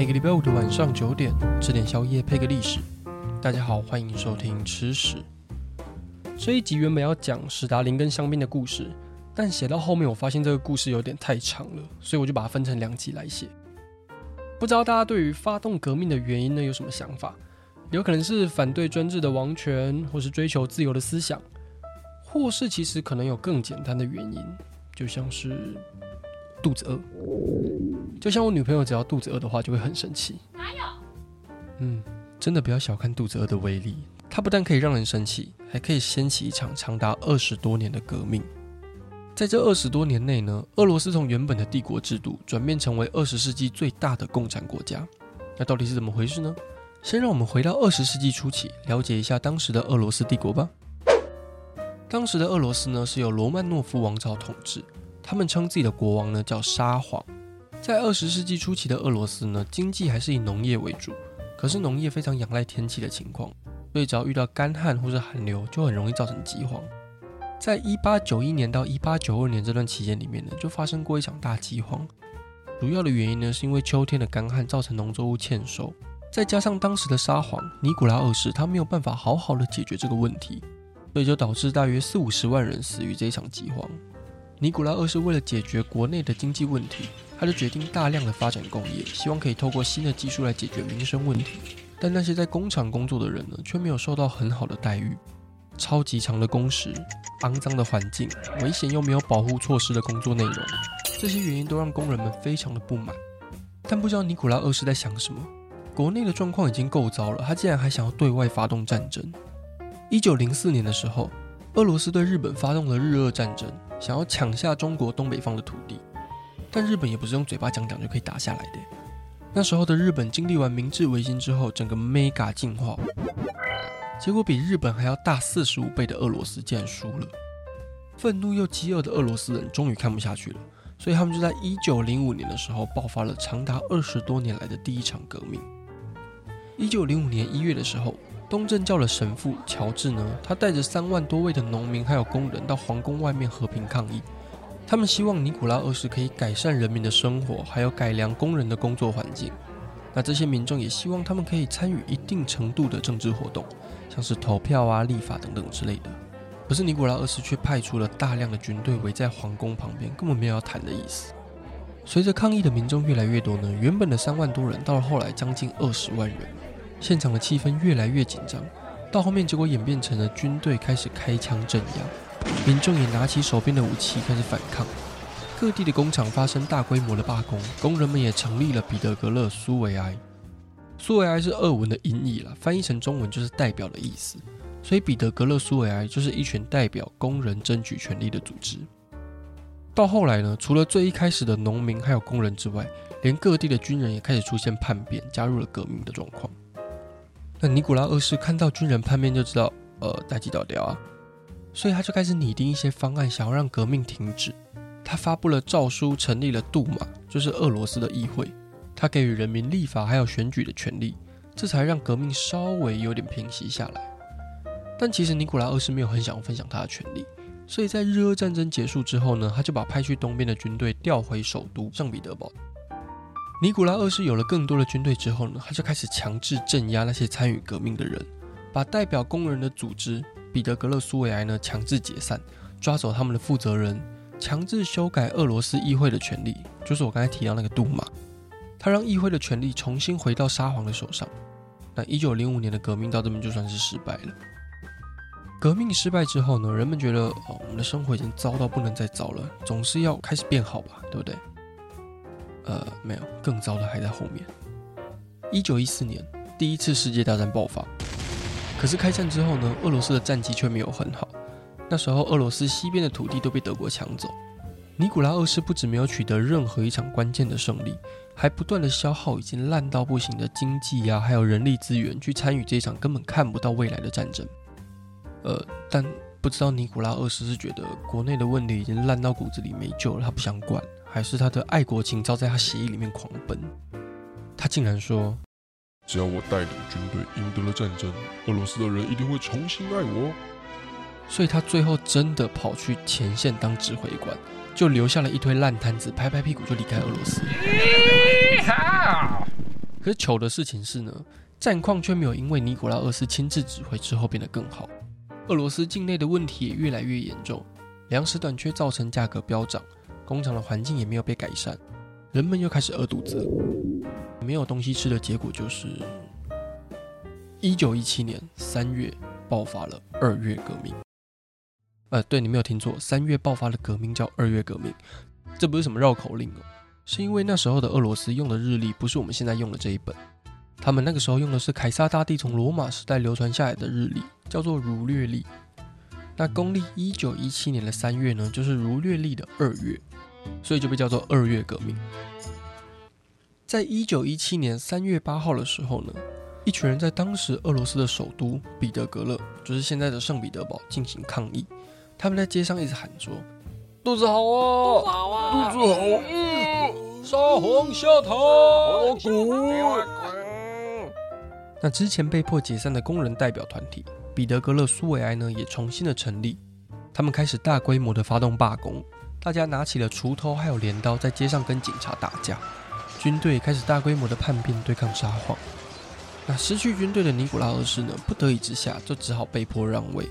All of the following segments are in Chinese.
每个礼拜五的晚上九点，吃点宵夜配个历史。大家好，欢迎收听吃史。这一集原本要讲史达林跟香槟的故事，但写到后面我发现这个故事有点太长了，所以我就把它分成两集来写。不知道大家对于发动革命的原因呢有什么想法？有可能是反对专制的王权，或是追求自由的思想，或是其实可能有更简单的原因，就像是肚子饿。就像我女朋友只要肚子饿的话，就会很生气。哪有？嗯，真的不要小看肚子饿的威力，它不但可以让人生气，还可以掀起一场长达二十多年的革命。在这二十多年内呢，俄罗斯从原本的帝国制度转变成为二十世纪最大的共产国家。那到底是怎么回事呢？先让我们回到二十世纪初期，了解一下当时的俄罗斯帝国吧。当时的俄罗斯呢，是由罗曼诺夫王朝统治，他们称自己的国王呢叫沙皇。在二十世纪初期的俄罗斯呢，经济还是以农业为主，可是农业非常仰赖天气的情况，所以只要遇到干旱或是寒流，就很容易造成饥荒。在一八九一年到一八九二年这段期间里面呢，就发生过一场大饥荒。主要的原因呢，是因为秋天的干旱造成农作物欠收，再加上当时的沙皇尼古拉二世他没有办法好好的解决这个问题，所以就导致大约四五十万人死于这一场饥荒。尼古拉二世为了解决国内的经济问题，他就决定大量的发展工业，希望可以透过新的技术来解决民生问题。但那些在工厂工作的人呢，却没有受到很好的待遇。超级长的工时、肮脏的环境、危险又没有保护措施的工作内容，这些原因都让工人们非常的不满。但不知道尼古拉二世在想什么？国内的状况已经够糟了，他竟然还想要对外发动战争。一九零四年的时候，俄罗斯对日本发动了日俄战争。想要抢下中国东北方的土地，但日本也不是用嘴巴讲讲就可以打下来的。那时候的日本经历完明治维新之后，整个 mega 进化，结果比日本还要大四十五倍的俄罗斯竟然输了。愤怒又饥饿的俄罗斯人终于看不下去了，所以他们就在一九零五年的时候爆发了长达二十多年来的第一场革命。一九零五年一月的时候。东正教的神父乔治呢，他带着三万多位的农民还有工人到皇宫外面和平抗议。他们希望尼古拉二世可以改善人民的生活，还有改良工人的工作环境。那这些民众也希望他们可以参与一定程度的政治活动，像是投票啊、立法等等之类的。可是尼古拉二世却派出了大量的军队围在皇宫旁边，根本没有要谈的意思。随着抗议的民众越来越多呢，原本的三万多人到了后来将近二十万人。现场的气氛越来越紧张，到后面结果演变成了军队开始开枪镇压，民众也拿起手边的武器开始反抗。各地的工厂发生大规模的罢工，工人们也成立了彼得格勒苏维埃。苏维埃是俄文的音译了，翻译成中文就是代表的意思，所以彼得格勒苏维埃就是一群代表工人争取权利的组织。到后来呢，除了最一开始的农民还有工人之外，连各地的军人也开始出现叛变，加入了革命的状况。那尼古拉二世看到军人叛变，就知道，呃，大吉倒掉啊，所以他就开始拟定一些方案，想要让革命停止。他发布了诏书，成立了杜马，就是俄罗斯的议会。他给予人民立法还有选举的权利，这才让革命稍微有点平息下来。但其实尼古拉二世没有很想要分享他的权利，所以在日俄战争结束之后呢，他就把派去东边的军队调回首都圣彼得堡。尼古拉二世有了更多的军队之后呢，他就开始强制镇压那些参与革命的人，把代表工人的组织彼得格勒苏维埃呢强制解散，抓走他们的负责人，强制修改俄罗斯议会的权利，就是我刚才提到那个杜马，他让议会的权利重新回到沙皇的手上。那一九零五年的革命到这边就算是失败了。革命失败之后呢，人们觉得哦，我们的生活已经糟到不能再糟了，总是要开始变好吧，对不对？呃，没有，更糟的还在后面。一九一四年，第一次世界大战爆发。可是开战之后呢，俄罗斯的战绩却没有很好。那时候，俄罗斯西边的土地都被德国抢走。尼古拉二世不止没有取得任何一场关键的胜利，还不断的消耗已经烂到不行的经济呀、啊，还有人力资源去参与这场根本看不到未来的战争。呃，但不知道尼古拉二世是觉得国内的问题已经烂到骨子里没救了，他不想管。还是他的爱国情操在他血液里面狂奔，他竟然说：“只要我带领军队赢得了战争，俄罗斯的人一定会重新爱我。”所以，他最后真的跑去前线当指挥官，就留下了一堆烂摊子，拍拍屁股就离开俄罗斯。可是糗的事情是呢，战况却没有因为尼古拉二世亲自指挥之后变得更好。俄罗斯境内的问题也越来越严重，粮食短缺造成价格飙涨，工厂的环境也没有被改善，人们又开始饿肚子。没有东西吃的结果就是，一九一七年三月爆发了二月革命。呃，对，你没有听错，三月爆发的革命叫二月革命，这不是什么绕口令哦，是因为那时候的俄罗斯用的日历不是我们现在用的这一本，他们那个时候用的是凯撒大帝从罗马时代流传下来的日历，叫做儒略历。那公历一九一七年的三月呢，就是儒略历的二月，所以就被叫做二月革命。在一九一七年三月八号的时候呢，一群人在当时俄罗斯的首都彼得格勒，就是现在的圣彼得堡进行抗议。他们在街上一直喊说：“肚子好啊，肚子好啊，肚子好啊，沙皇下台，滚！”那之前被迫解散的工人代表团体彼得格勒苏维埃呢，也重新的成立。他们开始大规模的发动罢工，大家拿起了锄头还有镰刀，在街上跟警察打架。军队开始大规模的叛变，对抗沙皇。那失去军队的尼古拉二世呢，不得已之下，就只好被迫让位。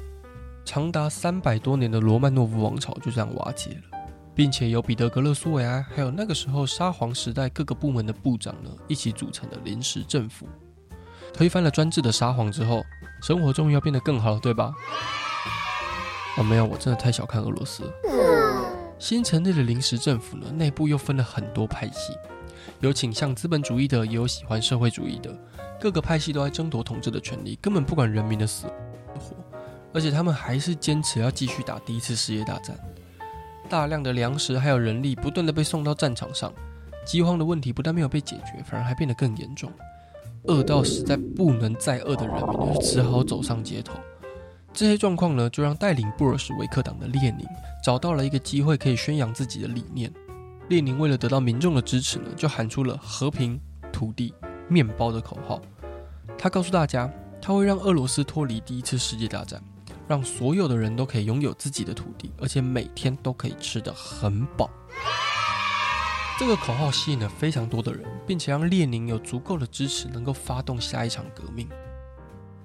长达三百多年的罗曼诺夫王朝就这样瓦解了，并且由彼得格勒苏维埃还有那个时候沙皇时代各个部门的部长呢一起组成的临时政府，推翻了专制的沙皇之后，生活终于要变得更好了，对吧？哦，没有，我真的太小看俄罗斯了。新成立的临时政府呢，内部又分了很多派系，有倾向资本主义的，也有喜欢社会主义的，各个派系都在争夺统治的权利，根本不管人民的死活。而且他们还是坚持要继续打第一次世界大战，大量的粮食还有人力不断的被送到战场上，饥荒的问题不但没有被解决，反而还变得更严重，饿到实在不能再饿的人民呢，只好走上街头。这些状况呢，就让带领布尔什维克党的列宁找到了一个机会，可以宣扬自己的理念。列宁为了得到民众的支持呢，就喊出了和平、土地、面包的口号。他告诉大家，他会让俄罗斯脱离第一次世界大战。让所有的人都可以拥有自己的土地，而且每天都可以吃得很饱。这个口号吸引了非常多的人，并且让列宁有足够的支持，能够发动下一场革命。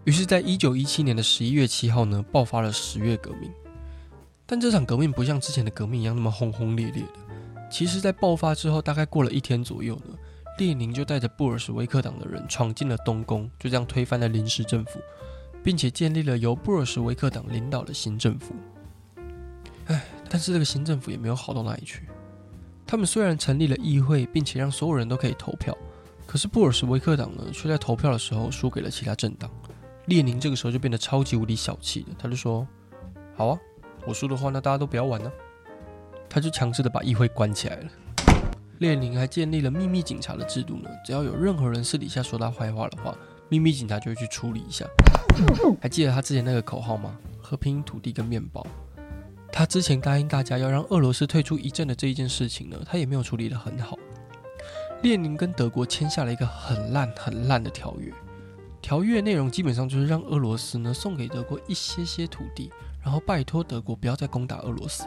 于是，在一九一七年的十一月七号呢，爆发了十月革命。但这场革命不像之前的革命一样那么轰轰烈烈的。其实，在爆发之后，大概过了一天左右呢，列宁就带着布尔什维克党的人闯进了东宫，就这样推翻了临时政府。并且建立了由布尔什维克党领导的新政府。唉，但是这个新政府也没有好到哪里去。他们虽然成立了议会，并且让所有人都可以投票，可是布尔什维克党呢，却在投票的时候输给了其他政党。列宁这个时候就变得超级无敌小气的，他就说：“好啊，我输的话，那大家都不要玩了。”他就强制的把议会关起来了。列宁还建立了秘密警察的制度呢，只要有任何人私底下说他坏话的话，秘密警察就会去处理一下。还记得他之前那个口号吗？和平、土地跟面包。他之前答应大家要让俄罗斯退出一战的这一件事情呢，他也没有处理得很好。列宁跟德国签下了一个很烂很烂的条约，条约内容基本上就是让俄罗斯呢送给德国一些些土地，然后拜托德国不要再攻打俄罗斯。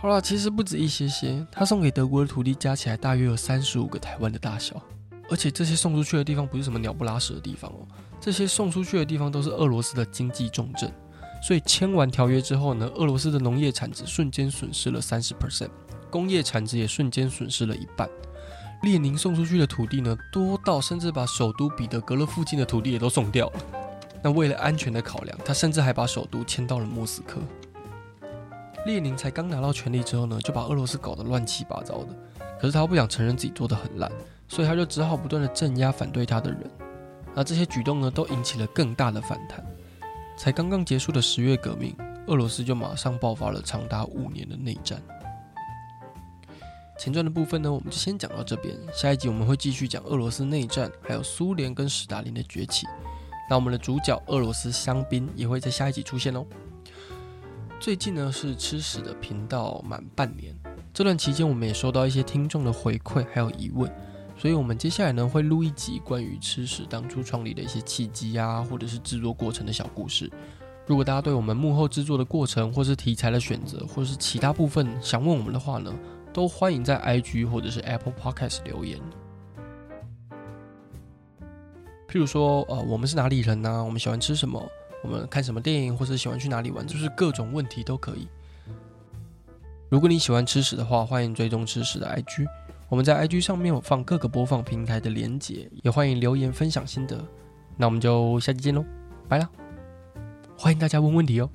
好了，其实不止一些些，他送给德国的土地加起来大约有三十五个台湾的大小，而且这些送出去的地方不是什么鸟不拉屎的地方哦。这些送出去的地方都是俄罗斯的经济重镇，所以签完条约之后呢，俄罗斯的农业产值瞬间损失了三十 percent，工业产值也瞬间损失了一半。列宁送出去的土地呢，多到甚至把首都彼得格勒附近的土地也都送掉了。那为了安全的考量，他甚至还把首都迁到了莫斯科。列宁才刚拿到权力之后呢，就把俄罗斯搞得乱七八糟的。可是他不想承认自己做得很烂，所以他就只好不断的镇压反对他的人。那这些举动呢，都引起了更大的反弹。才刚刚结束的十月革命，俄罗斯就马上爆发了长达五年的内战。前传的部分呢，我们就先讲到这边。下一集我们会继续讲俄罗斯内战，还有苏联跟史达林的崛起。那我们的主角俄罗斯香槟也会在下一集出现哦。最近呢是吃屎的频道满半年，这段期间我们也收到一些听众的回馈还有疑问。所以，我们接下来呢会录一集关于吃屎当初创立的一些契机啊，或者是制作过程的小故事。如果大家对我们幕后制作的过程，或是题材的选择，或是其他部分想问我们的话呢，都欢迎在 IG 或者是 Apple Podcast 留言。譬如说，呃，我们是哪里人呢、啊？我们喜欢吃什么？我们看什么电影，或者喜欢去哪里玩？就是各种问题都可以。如果你喜欢吃屎的话，欢迎追踪吃屎的 IG。我们在 IG 上面有放各个播放平台的连接，也欢迎留言分享心得。那我们就下期见喽，拜了！欢迎大家问问题哦。